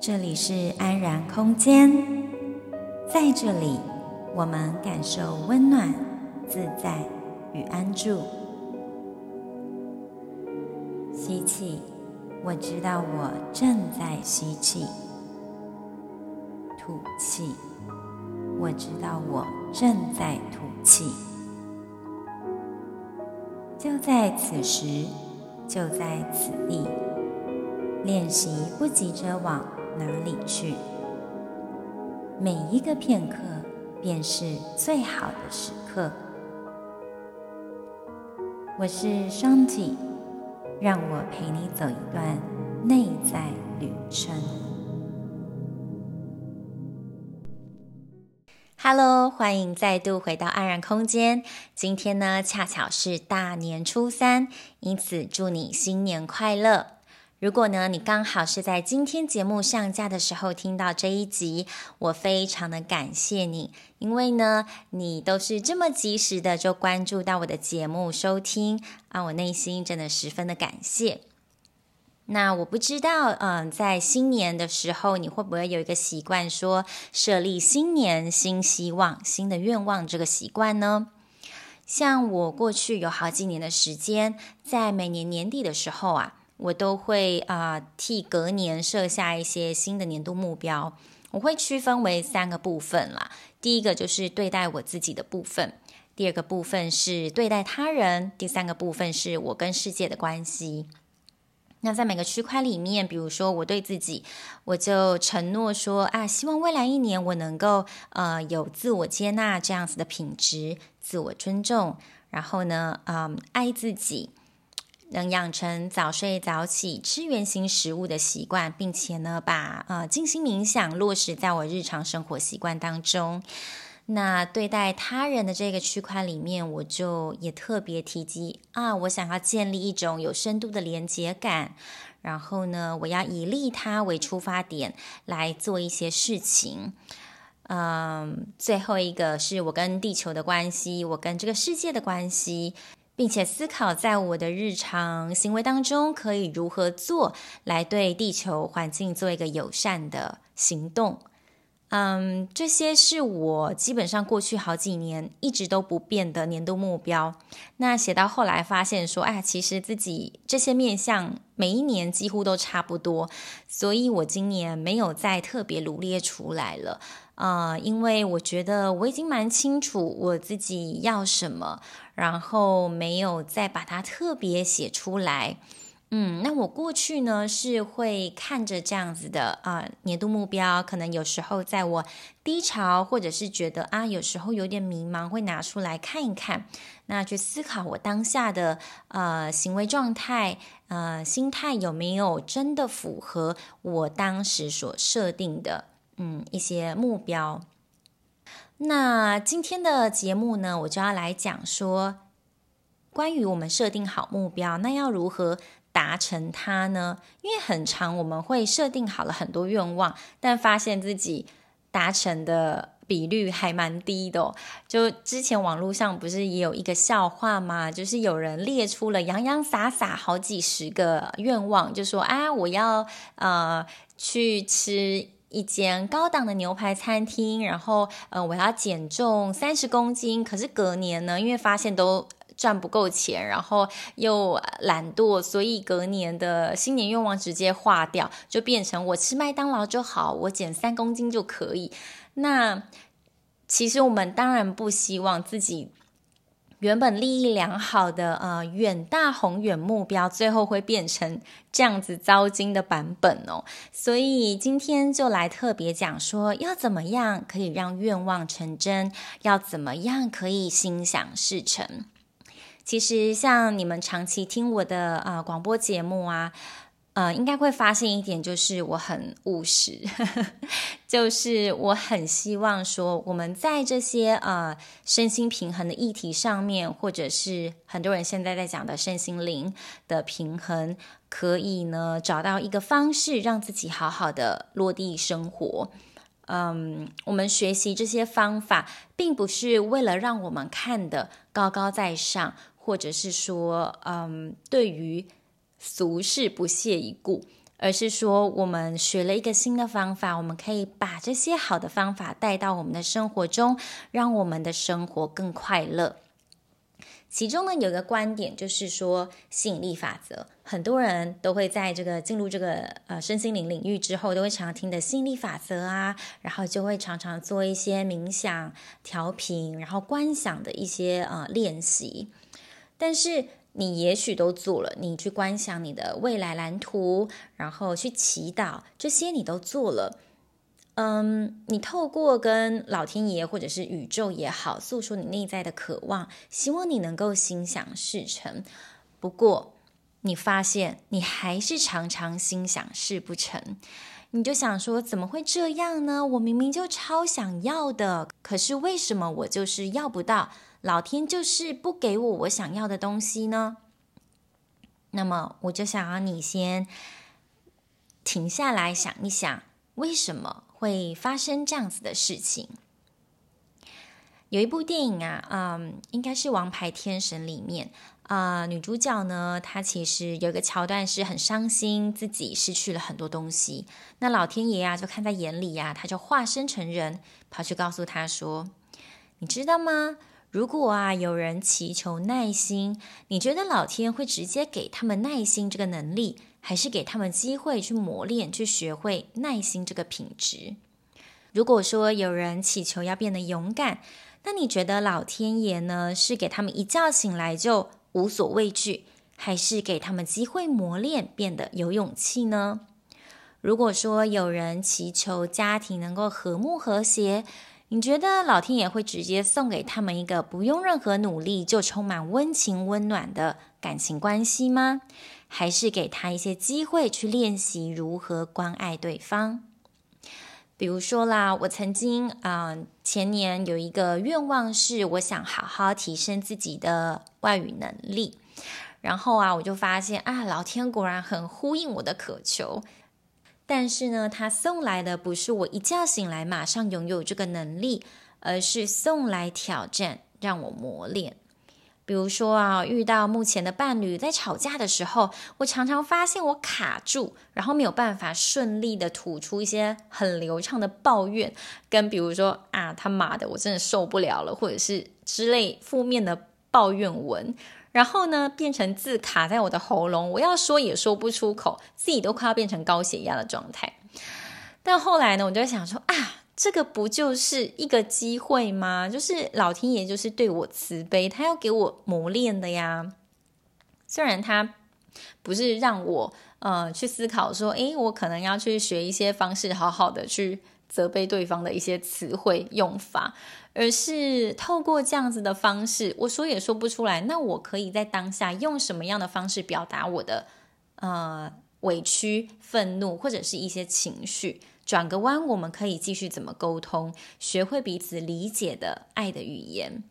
这里是安然空间，在这里，我们感受温暖、自在与安住。吸气，我知道我正在吸气；吐气，我知道我正在吐气。就在此时，就在此地，练习不急着往哪里去？每一个片刻便是最好的时刻。我是双季让我陪你走一段内在旅程。Hello，欢迎再度回到安然空间。今天呢，恰巧是大年初三，因此祝你新年快乐。如果呢，你刚好是在今天节目上架的时候听到这一集，我非常的感谢你，因为呢，你都是这么及时的就关注到我的节目收听，啊，我内心真的十分的感谢。那我不知道，嗯，在新年的时候，你会不会有一个习惯，说设立新年新希望、新的愿望这个习惯呢？像我过去有好几年的时间，在每年年底的时候啊。我都会啊、替隔年设下一些新的年度目标，我会区分为三个部分啦。第一个就是对待我自己的部分，第二个部分是对待他人，第三个部分是我跟世界的关系。那在每个区块里面，比如说我对自己，我就承诺说啊，希望未来一年我能够呃有自我接纳这样子的品质，自我尊重，然后呢，嗯、爱自己。能养成早睡早起、吃原型食物的习惯，并且呢，把呃静心冥想落实在我日常生活习惯当中。那对待他人的这个区块里面，我就也特别提及啊，我想要建立一种有深度的连接感，然后呢，我要以利他为出发点来做一些事情。嗯，最后一个是我跟地球的关系，我跟这个世界的关系。并且思考，在我的日常行为当中，可以如何做来对地球环境做一个友善的行动。嗯，这些是我基本上过去好几年一直都不变的年度目标。那写到后来发现说，哎，其实自己这些面向每一年几乎都差不多，所以我今年没有再特别罗列出来了。啊、因为我觉得我已经蛮清楚我自己要什么。然后没有再把它特别写出来，嗯，那我过去呢是会看着这样子的啊、年度目标，可能有时候在我低潮或者是觉得啊有时候有点迷茫，会拿出来看一看，那去思考我当下的呃行为状态、呃心态有没有真的符合我当时所设定的嗯一些目标。那今天的节目呢，我就要来讲说，关于我们设定好目标，那要如何达成它呢？因为很长我们会设定好了很多愿望，但发现自己达成的比率还蛮低的。就之前网络上不是也有一个笑话吗？就是有人列出了洋洋洒洒好几十个愿望，就说啊，我要呃去吃。一间高档的牛排餐厅，然后呃，我要减重三十公斤。可是隔年呢，因为发现都赚不够钱，然后又懒惰，所以隔年的新年愿望直接划掉，就变成我吃麦当劳就好，我减三公斤就可以。那其实我们当然不希望自己。原本利益良好的呃远大宏远目标，最后会变成这样子糟心的版本哦。所以今天就来特别讲说，要怎么样可以让愿望成真，要怎么样可以心想事成。其实像你们长期听我的呃广播节目啊。呃，应该会发现一点，就是我很务实，呵呵，就是我很希望说，我们在这些呃身心平衡的议题上面，或者是很多人现在在讲的身心灵的平衡，可以呢找到一个方式，让自己好好的落地生活。嗯，我们学习这些方法，并不是为了让我们看得高高在上。或者是说，嗯，对于俗事不屑一顾，而是说，我们学了一个新的方法，我们可以把这些好的方法带到我们的生活中，让我们的生活更快乐。其中呢，有一个观点就是说，吸引力法则，很多人都会在这个进入这个呃身心灵领域之后，都会常常听的吸引力法则啊，然后就会常常做一些冥想、调频，然后观想的一些呃练习。但是你也许都做了，你去观想你的未来蓝图，然后去祈祷，这些你都做了。嗯，你透过跟老天爷或者是宇宙也好，诉说你内在的渴望，希望你能够心想事成。不过，你发现你还是常常心想事不成，你就想说，怎么会这样呢？我明明就超想要的，可是为什么我就是要不到？老天就是不给我我想要的东西呢？那么，我就想要你先停下来想一想，为什么？会发生这样子的事情。有一部电影啊，嗯，应该是《王牌天神》里面啊，女主角呢，她其实有一个桥段是很伤心，自己失去了很多东西。那老天爷啊，就看在眼里呀，他就化身成人，跑去告诉她说：“你知道吗？如果啊有人祈求耐心，你觉得老天会直接给他们耐心这个能力？”还是给他们机会去磨练，去学会耐心这个品质。如果说有人祈求要变得勇敢，那你觉得老天爷呢，是给他们一觉醒来就无所畏惧，还是给他们机会磨练，变得有勇气呢？如果说有人祈求家庭能够和睦和谐，你觉得老天爷会直接送给他们一个不用任何努力就充满温情温暖的感情关系吗？还是给他一些机会去练习如何关爱对方。比如说啦，我曾经啊、前年有一个愿望是，我想好好提升自己的外语能力。然后啊，我就发现啊，老天果然很呼应我的渴求。但是呢，他送来的不是我一觉醒来马上拥有这个能力，而是送来挑战，让我磨练。比如说啊，遇到目前的伴侣在吵架的时候，我常常发现我卡住，然后没有办法顺利的吐出一些很流畅的抱怨，跟比如说啊他妈的，我真的受不了了，或者是之类负面的抱怨文，然后呢变成字卡在我的喉咙，我要说也说不出口，自己都快要变成高血压的状态。但后来呢，我就想说啊。这个不就是一个机会吗？就是老天爷就是对我慈悲，他要给我磨练的呀。虽然他不是让我呃去思考说，诶，我可能要去学一些方式，好好的去责备对方的一些词汇用法，而是透过这样子的方式，我说也说不出来。那我可以在当下用什么样的方式表达我的呃委屈、愤怒或者是一些情绪？转个弯，我们可以继续怎么沟通，学会彼此理解的爱的语言。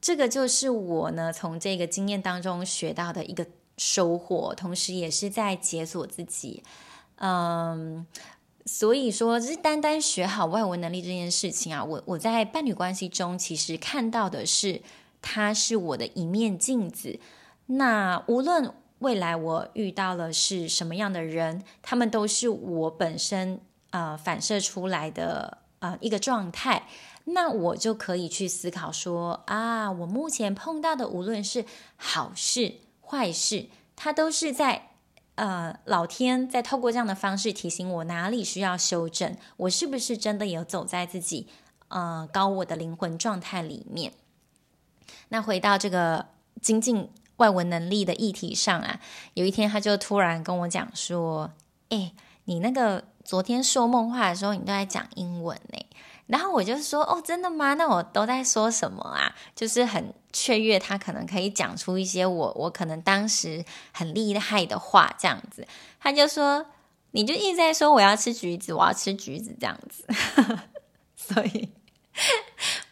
这个就是我呢从这个经验当中学到的一个收获，同时也是在解锁自己。嗯，所以说，就是单单学好外文能力这件事情啊，我我在伴侣关系中其实看到的是，他是我的一面镜子。那无论未来我遇到了是什么样的人，他们都是我本身。呃，反射出来的呃一个状态，那我就可以去思考说啊，我目前碰到的无论是好事坏事，它都是在呃老天在透过这样的方式提醒我哪里需要修正，我是不是真的有走在自己呃高我的灵魂状态里面？那回到这个精进外文能力的议题上啊，有一天他就突然跟我讲说，哎，你那个。昨天说梦话的时候，你都在讲英文呢，然后我就说：“哦，真的吗？那我都在说什么啊？”就是很雀跃，他可能可以讲出一些我我可能当时很厉害的话，这样子。他就说：“你就一直在说我要吃橘子，我要吃橘子这样子。”所以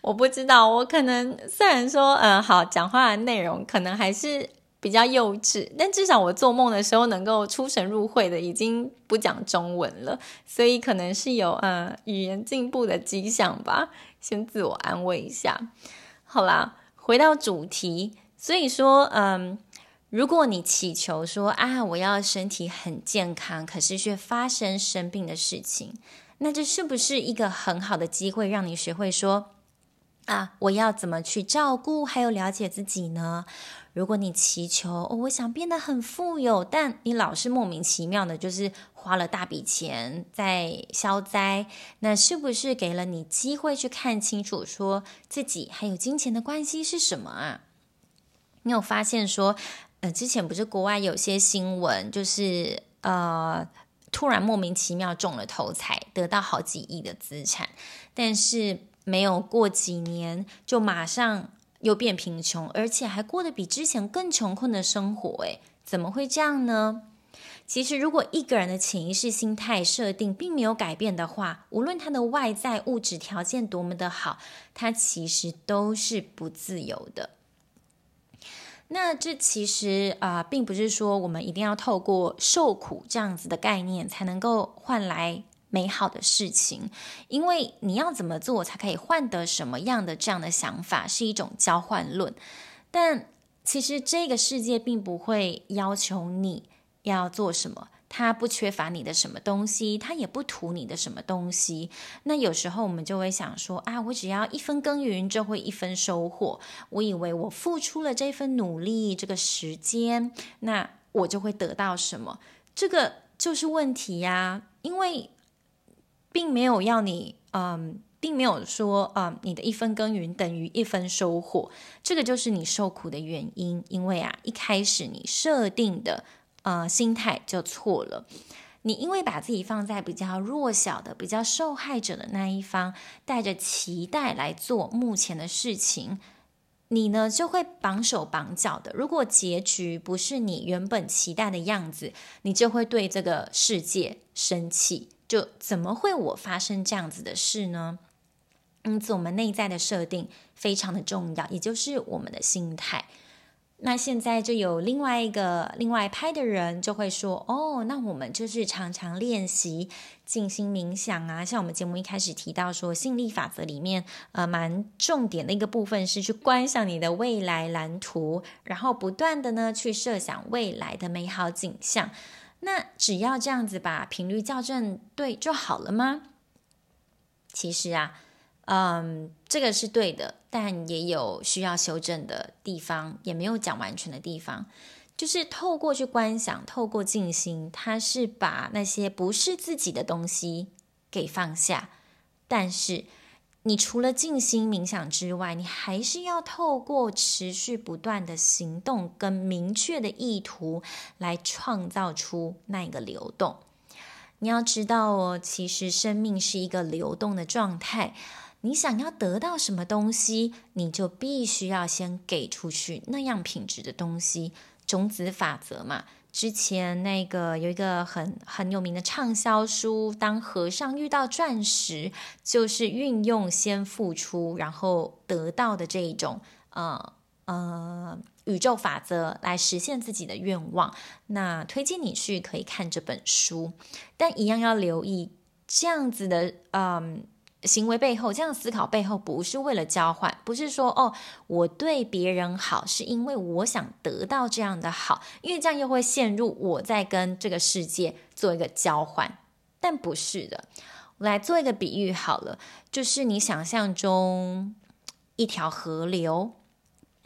我不知道，我可能虽然说嗯好，讲话的内容可能还是。比较幼稚，但至少我做梦的时候能够出神入会的，已经不讲中文了，所以可能是有呃语言进步的迹象吧，先自我安慰一下。好啦，回到主题，所以说，嗯，如果你祈求说啊，我要身体很健康，可是却发生生病的事情，那这是不是一个很好的机会，让你学会说啊，我要怎么去照顾，还有了解自己呢？如果你祈求，我想变得很富有，但你老是莫名其妙的，就是花了大笔钱在消灾，那是不是给了你机会去看清楚，说自己还有金钱的关系是什么啊？你有发现说，呃，之前不是国外有些新闻，就是呃，突然莫名其妙中了头彩，得到好几亿的资产，但是没有过几年就马上。又变贫穷，而且还过得比之前更穷困的生活，诶，怎么会这样呢？其实，如果一个人的潜意识心态设定并没有改变的话，无论他的外在物质条件多么的好，他其实都是不自由的。那这其实啊、并不是说我们一定要透过受苦这样子的概念才能够换来。美好的事情，因为你要怎么做才可以换得什么样的这样的想法，是一种交换论。但其实这个世界并不会要求你要做什么，它不缺乏你的什么东西，它也不图你的什么东西。那有时候我们就会想说啊，我只要一分耕耘就会一分收获。我以为我付出了这份努力，这个时间，那我就会得到什么？这个就是问题呀，因为。并没有要你，嗯，并没有说，嗯，你的一分耕耘等于一分收获，这个就是你受苦的原因。因为啊，一开始你设定的，呃，心态就错了。你因为把自己放在比较弱小的、比较受害者的那一方，带着期待来做目前的事情，你呢就会绑手绑脚的。如果结局不是你原本期待的样子，你就会对这个世界生气。就怎么会我发生这样子的事呢？因此，我们内在的设定非常的重要，也就是我们的心态。那现在就有另外一个另外一派的人就会说：“哦，那我们就是常常练习静心冥想啊。”像我们节目一开始提到说，吸引力法则里面呃蛮重点的一个部分是去观想你的未来蓝图，然后不断的呢去设想未来的美好景象。那只要这样子把频率校正对就好了吗？其实啊，嗯，这个是对的，但也有需要修正的地方，也没有讲完全的地方。就是透过去观想，透过静心，它是把那些不是自己的东西给放下，但是。你除了静心冥想之外，你还是要透过持续不断的行动跟明确的意图来创造出那个流动。你要知道哦，其实生命是一个流动的状态。你想要得到什么东西，你就必须要先给出去那样品质的东西。种子法则嘛。之前那个有一个很很有名的畅销书，当和尚遇到钻石，就是运用先付出然后得到的这一种呃呃宇宙法则来实现自己的愿望。那推荐你去可以看这本书，但一样要留意这样子的嗯。行为背后，这样思考背后不是为了交换，不是说哦，我对别人好是因为我想得到这样的好，因为这样又会陷入我在跟这个世界做一个交换，但不是的。来做一个比喻好了，就是你想象中一条河流，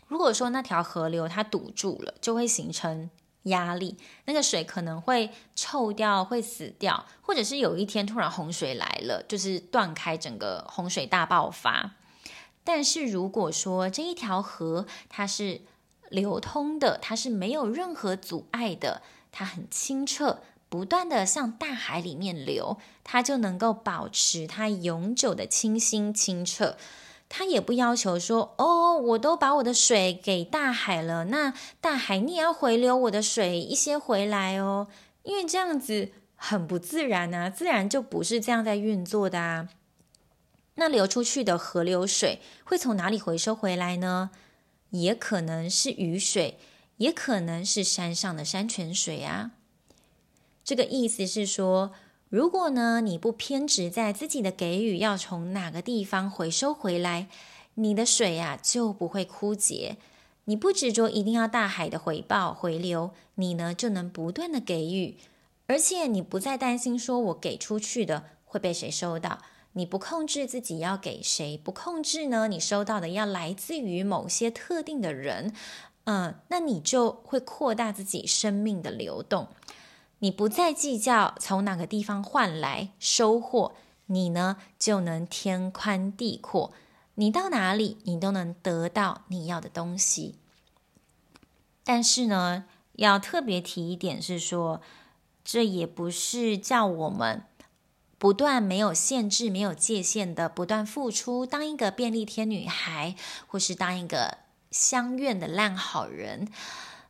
如果说那条河流它堵住了，就会形成。压力，那个水可能会臭掉，会死掉，或者是有一天突然洪水来了，就是断开整个洪水大爆发。但是如果说这一条河它是流通的，它是没有任何阻碍的，它很清澈，不断的向大海里面流，它就能够保持它永久的清新清澈。他也不要求说，哦，我都把我的水给大海了，那大海你也要回流我的水一些回来哦，因为这样子很不自然啊，自然就不是这样在运作的啊。那流出去的河流水会从哪里回收回来呢？也可能是雨水，也可能是山上的山泉水啊。这个意思是说。如果呢，你不偏执在自己的给予要从哪个地方回收回来，你的水呀、啊、就不会枯竭。你不执着一定要大海的回报回流，你呢就能不断的给予，而且你不再担心说我给出去的会被谁收到，你不控制自己要给谁，不控制呢你收到的要来自于某些特定的人，嗯，那你就会扩大自己生命的流动，你不再计较从哪个地方换来收获，你呢就能天宽地阔。你到哪里，你都能得到你要的东西。但是呢，要特别提一点是说，这也不是叫我们不断没有限制、没有界限的不断付出，当一个便利贴女孩，或是当一个相愿的烂好人。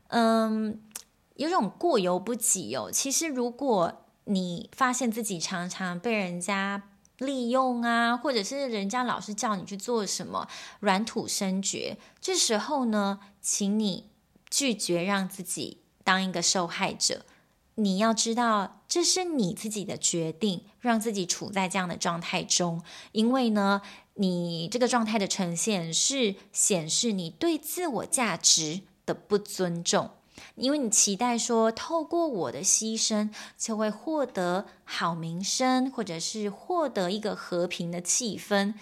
嗯，有种过犹不及哦。其实，如果你发现自己常常被人家利用啊，或者是人家老是叫你去做什么软土深掘，这时候呢，请你拒绝让自己当一个受害者。你要知道，这是你自己的决定，让自己处在这样的状态中，因为呢，你这个状态的呈现是显示你对自我价值的不尊重。因为你期待说，透过我的牺牲就会获得好名声，或者是获得一个和平的气氛，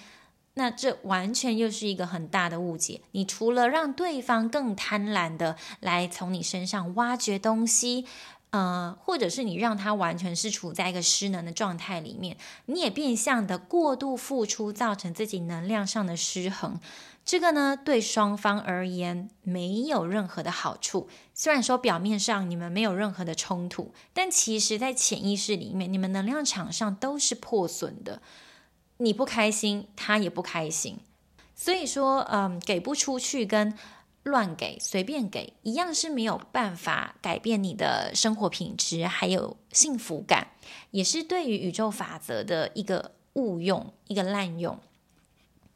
那这完全又是一个很大的误解。你除了让对方更贪婪的来从你身上挖掘东西，呃，或者是你让他完全是处在一个失能的状态里面，你也变相的过度付出，造成自己能量上的失衡。这个呢，对双方而言没有任何的好处。虽然说表面上你们没有任何的冲突，但其实，在潜意识里面，你们能量场上都是破损的。你不开心，他也不开心。所以说，嗯，给不出去跟乱给、随便给一样，是没有办法改变你的生活品质，还有幸福感，也是对于宇宙法则的一个误用、一个滥用。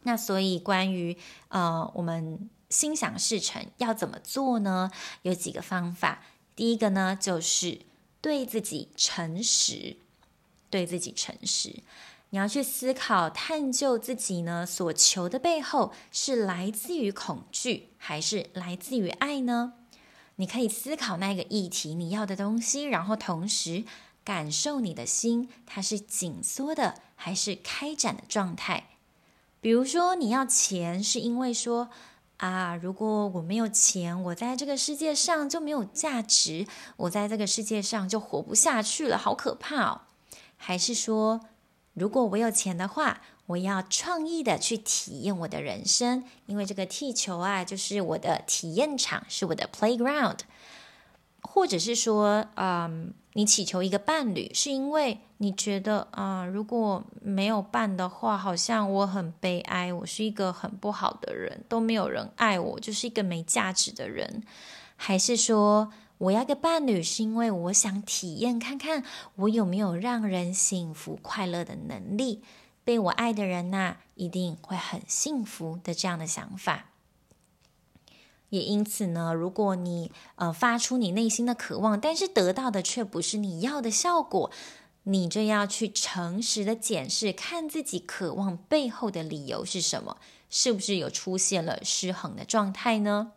那所以，关于呃，我们心想事成要怎么做呢？有几个方法。第一个呢，就是对自己诚实，对自己诚实。你要去思考、探究自己呢所求的背后，是来自于恐惧，还是来自于爱呢？你可以思考那个议题，你要的东西，然后同时感受你的心，它是紧缩的，还是开展的状态？比如说，你要钱，是因为说啊，如果我没有钱，我在这个世界上就没有价值，我在这个世界上就活不下去了，好可怕哦。还是说，如果我有钱的话，我要创意的去体验我的人生，因为这个地球啊，就是我的体验场，是我的 playground。或者是说，嗯，你祈求一个伴侣，是因为你觉得，啊、如果没有伴的话，好像我很悲哀，我是一个很不好的人，都没有人爱我，就是一个没价值的人。还是说，我要个伴侣，是因为我想体验看看，我有没有让人幸福快乐的能力？被我爱的人呐、一定会很幸福的这样的想法。也因此呢，如果你呃发出你内心的渴望，但是得到的却不是你要的效果，你就要去诚实的检视，看自己渴望背后的理由是什么，是不是有出现了失衡的状态呢？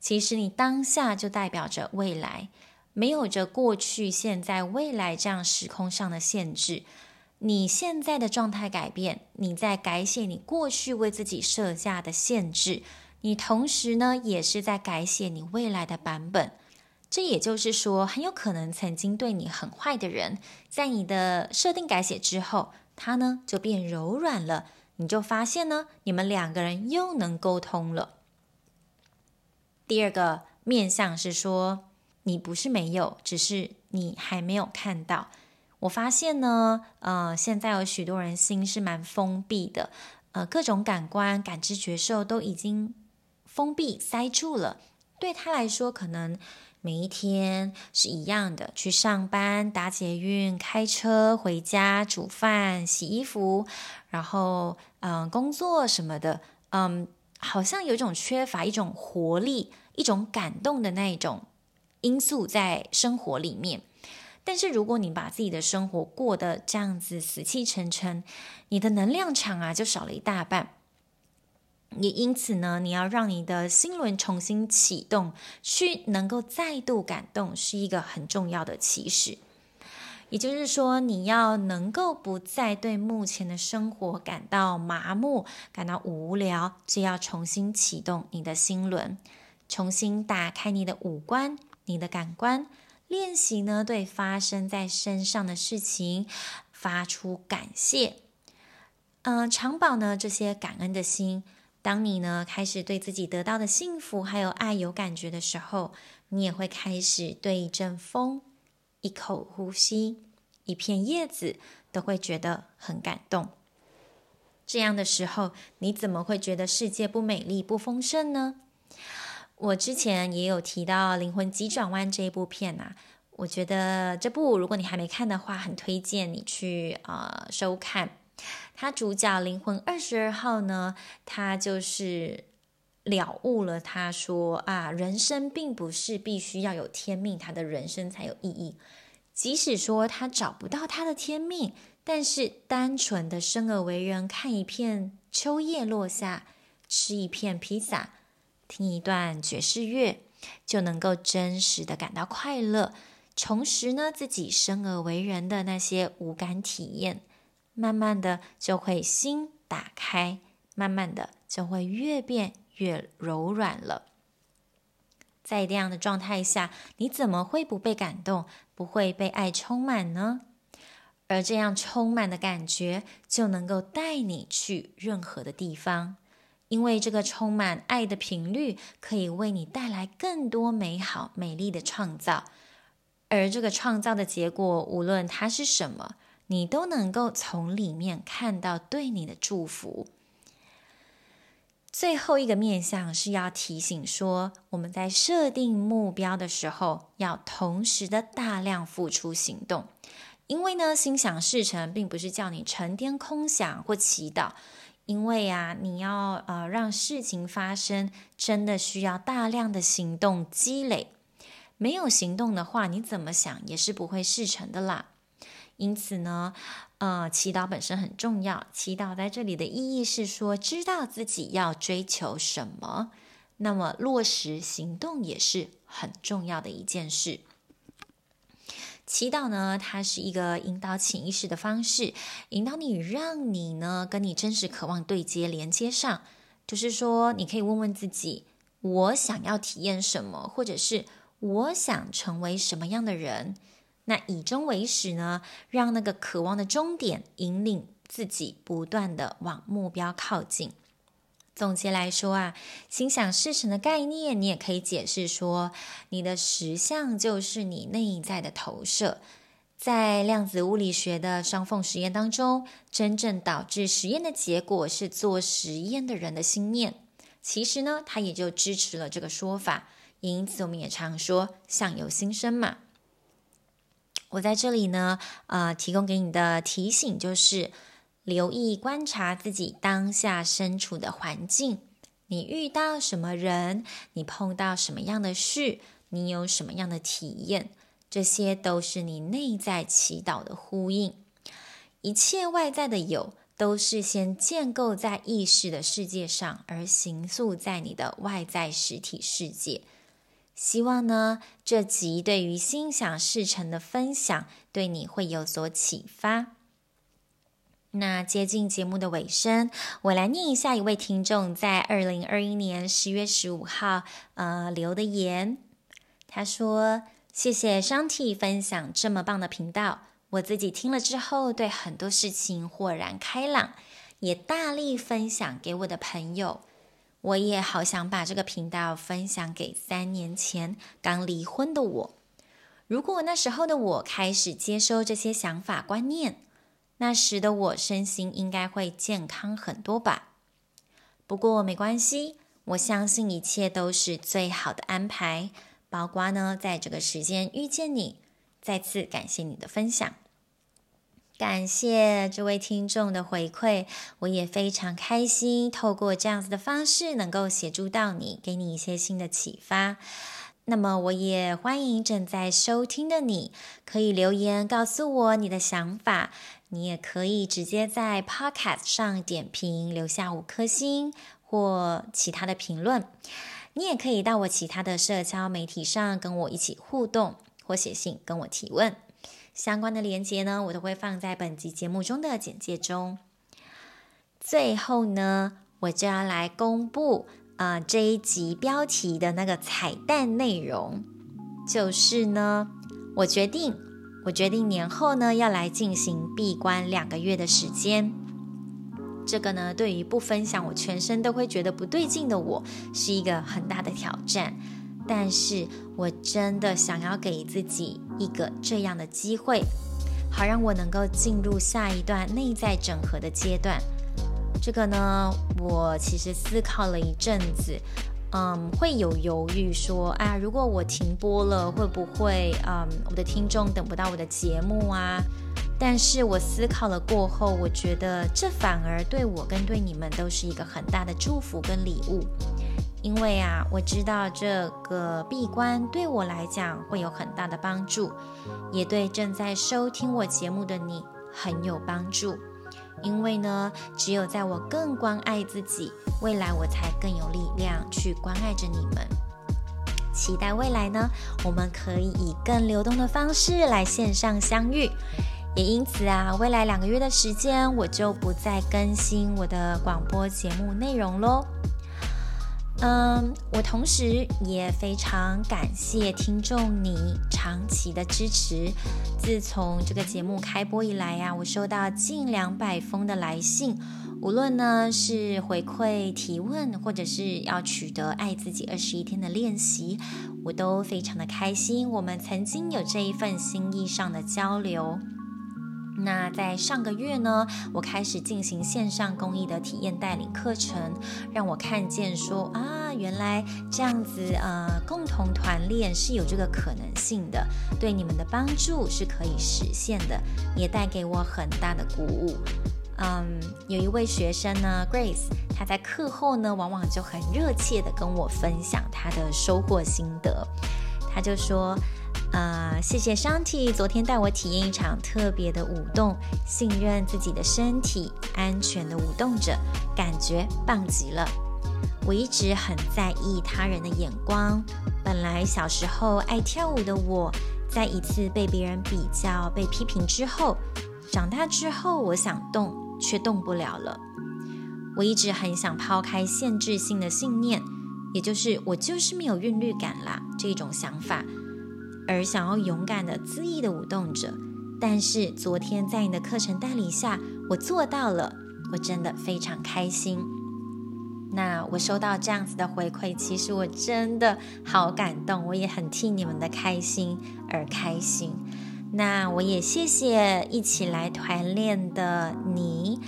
其实你当下就代表着未来，没有着过去、现在、未来这样时空上的限制。你现在的状态改变，你在改写你过去为自己设下的限制。你同时呢，也是在改写你未来的版本。这也就是说，很有可能曾经对你很坏的人，在你的设定改写之后，他呢就变柔软了。你就发现呢，你们两个人又能沟通了。第二个面向是说，你不是没有，只是你还没有看到。我发现呢，呃，现在有许多人心是蛮封闭的，呃，各种感官、感知、觉受都已经。封闭塞住了，对他来说，可能每一天是一样的，去上班、搭捷运、开车回家、煮饭、洗衣服，然后嗯，工作什么的，嗯，好像有一种缺乏一种活力、一种感动的那一种因素在生活里面。但是，如果你把自己的生活过得这样子死气沉沉，你的能量场啊就少了一大半。也因此呢，你要让你的心轮重新启动，去能够再度感动，是一个很重要的起始。也就是说，你要能够不再对目前的生活感到麻木、感到无聊，就要重新启动你的心轮，重新打开你的五官、你的感官，练习呢对发生在身上的事情发出感谢，嗯、呃，常保呢这些感恩的心。当你呢开始对自己得到的幸福还有爱有感觉的时候，你也会开始对一阵风。一口呼吸，一片叶子都会觉得很感动。这样的时候，你怎么会觉得世界不美丽、不丰盛呢？我之前也有提到《灵魂急转弯》这一部片呐，我觉得这部如果你还没看的话，很推荐你去呃收看。他主角灵魂二十二号呢，他就是。了悟了，他说啊，人生并不是必须要有天命，他的人生才有意义。即使说他找不到他的天命，但是单纯的生而为人，看一片秋叶落下，吃一片披萨，听一段爵士乐，就能够真实的感到快乐，重拾呢自己生而为人的那些五感体验，慢慢的就会心打开，慢慢的就会越变。越柔软了，在这样的状态下，你怎么会不被感动，不会被爱充满呢？而这样充满的感觉，就能够带你去任何的地方，因为这个充满爱的频率，可以为你带来更多美好、美丽的创造。而这个创造的结果，无论它是什么，你都能够从里面看到对你的祝福。最后一个面向是要提醒说，我们在设定目标的时候，要同时的大量付出行动。因为呢，心想事成并不是叫你成天空想或祈祷，因为啊，你要呃让事情发生，真的需要大量的行动积累。没有行动的话，你怎么想也是不会事成的啦。因此呢，呃，祈祷本身很重要。祈祷在这里的意义是说，知道自己要追求什么，那么落实行动也是很重要的一件事。祈祷呢，它是一个引导潜意识的方式，引导你，让你呢跟你真实渴望对接连接上。就是说，你可以问问自己：我想要体验什么，或者是我想成为什么样的人。那以终为始呢，让那个渴望的终点引领自己不断的往目标靠近。总结来说啊，心想事成的概念，你也可以解释说，你的实相就是你内在的投射。在量子物理学的双缝实验当中，真正导致实验的结果是做实验的人的心念。其实呢，它也就支持了这个说法。因此，我们也常说相由心生嘛。我在这里呢，呃，提供给你的提醒就是，留意观察自己当下身处的环境，你遇到什么人，你碰到什么样的事，你有什么样的体验，这些都是你内在祈祷的呼应。一切外在的有，都是先建构在意识的世界上，而形塑在你的外在实体世界。希望呢，这集对于心想事成的分享，对你会有所启发。那接近节目的尾声，我来念一下一位听众在二零二一年十月十五号呃留的言。他说：“谢谢商 T 分享这么棒的频道，我自己听了之后，对很多事情豁然开朗，也大力分享给我的朋友。”我也好想把这个频道分享给三年前刚离婚的我。如果那时候的我开始接收这些想法观念，那时的我身心应该会健康很多吧。不过没关系，我相信一切都是最好的安排，包括呢在这个时间遇见你。再次感谢你的分享。感谢这位听众的回馈，我也非常开心，透过这样子的方式能够协助到你，给你一些新的启发。那么，我也欢迎正在收听的你，可以留言告诉我你的想法。你也可以直接在 Podcast 上点评，留下五颗星。或其他的评论。你也可以到我其他的社交媒体上跟我一起互动，或写信跟我提问。相关的连接呢，我都会放在本集节目中的简介中。最后呢，我就要来公布啊、这一集标题的那个彩蛋内容，就是呢，我决定，我决定年后呢要来进行闭关两个月的时间。这个呢，对于不分享我全身都会觉得不对劲的我，是一个很大的挑战。但是我真的想要给自己一个这样的机会，好让我能够进入下一段内在整合的阶段。这个呢，我其实思考了一阵子，嗯，会有犹豫说，啊，如果我停播了，会不会，嗯，我的听众等不到我的节目啊？但是我思考了过后，我觉得这反而对我跟对你们都是一个很大的祝福跟礼物，因为啊，我知道这个闭关对我来讲会有很大的帮助，也对正在收听我节目的你很有帮助。因为呢，只有在我更关爱自己，未来我才更有力量去关爱着你们。期待未来呢，我们可以以更流动的方式来线上相遇。也因此啊，未来两个月的时间，我就不再更新我的广播节目内容喽。嗯，我同时也非常感谢听众你长期的支持。自从这个节目开播以来呀，我收到近两百封的来信，无论呢是回馈提问，或者是要取得爱自己二十一天的练习，我都非常的开心。我们曾经有这一份心意上的交流。那在上个月呢，我开始进行线上公益的体验带领课程，让我看见说啊，原来这样子呃，共同团练是有这个可能性的，对你们的帮助是可以实现的，也带给我很大的鼓舞。嗯，有一位学生呢，Grace，她在课后呢，往往就很热切地跟我分享她的收获心得，她就说。啊、呃，谢谢 Shanti 昨天带我体验一场特别的舞动，信任自己的身体，安全的舞动着，感觉棒极了。我一直很在意他人的眼光，本来小时候爱跳舞的我，在一次被别人比较、被批评之后，长大之后我想动却动不了了。我一直很想抛开限制性的信念，也就是我就是没有韵律感啦这种想法。而想要勇敢的、恣意的舞动着，但是昨天在你的课程带领下，我做到了，我真的非常开心。那我收到这样子的回馈，其实我真的好感动，我也很替你们的开心而开心。那我也谢谢一起来团练的你。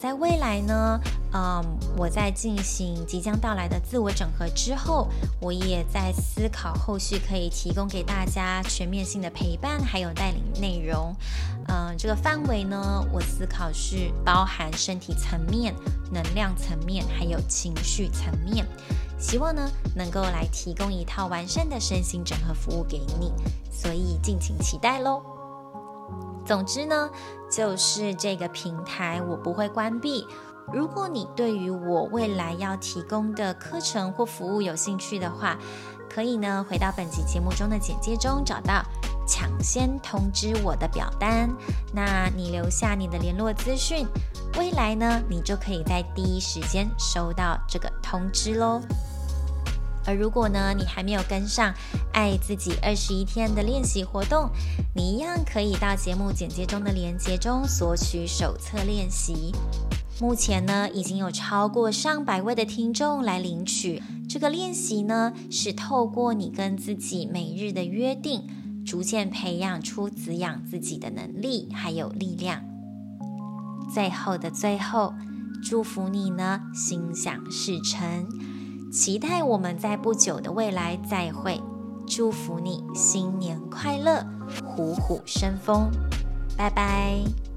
在未来呢，嗯，我在进行即将到来的自我整合之后，我也在思考后续可以提供给大家全面性的陪伴，还有带领内容。嗯，这个范围呢，我思考是包含身体层面、能量层面，还有情绪层面，希望呢能够来提供一套完善的身心整合服务给你，所以敬请期待喽。总之呢，就是这个平台我不会关闭。如果你对于我未来要提供的课程或服务有兴趣的话，可以呢回到本集节目中的简介中找到抢先通知我的表单。那你留下你的联络资讯，未来呢你就可以在第一时间收到这个通知喽。而如果呢，你还没有跟上爱自己二十一天的练习活动，你一样可以到节目简介中的链接中索取手册练习。目前呢，已经有超过上百位的听众来领取这个练习呢，是透过你跟自己每日的约定，逐渐培养出滋养自己的能力还有力量。最后的最后，祝福你呢，心想事成。期待我们在不久的未来再会，祝福你新年快乐，虎虎生风，拜拜。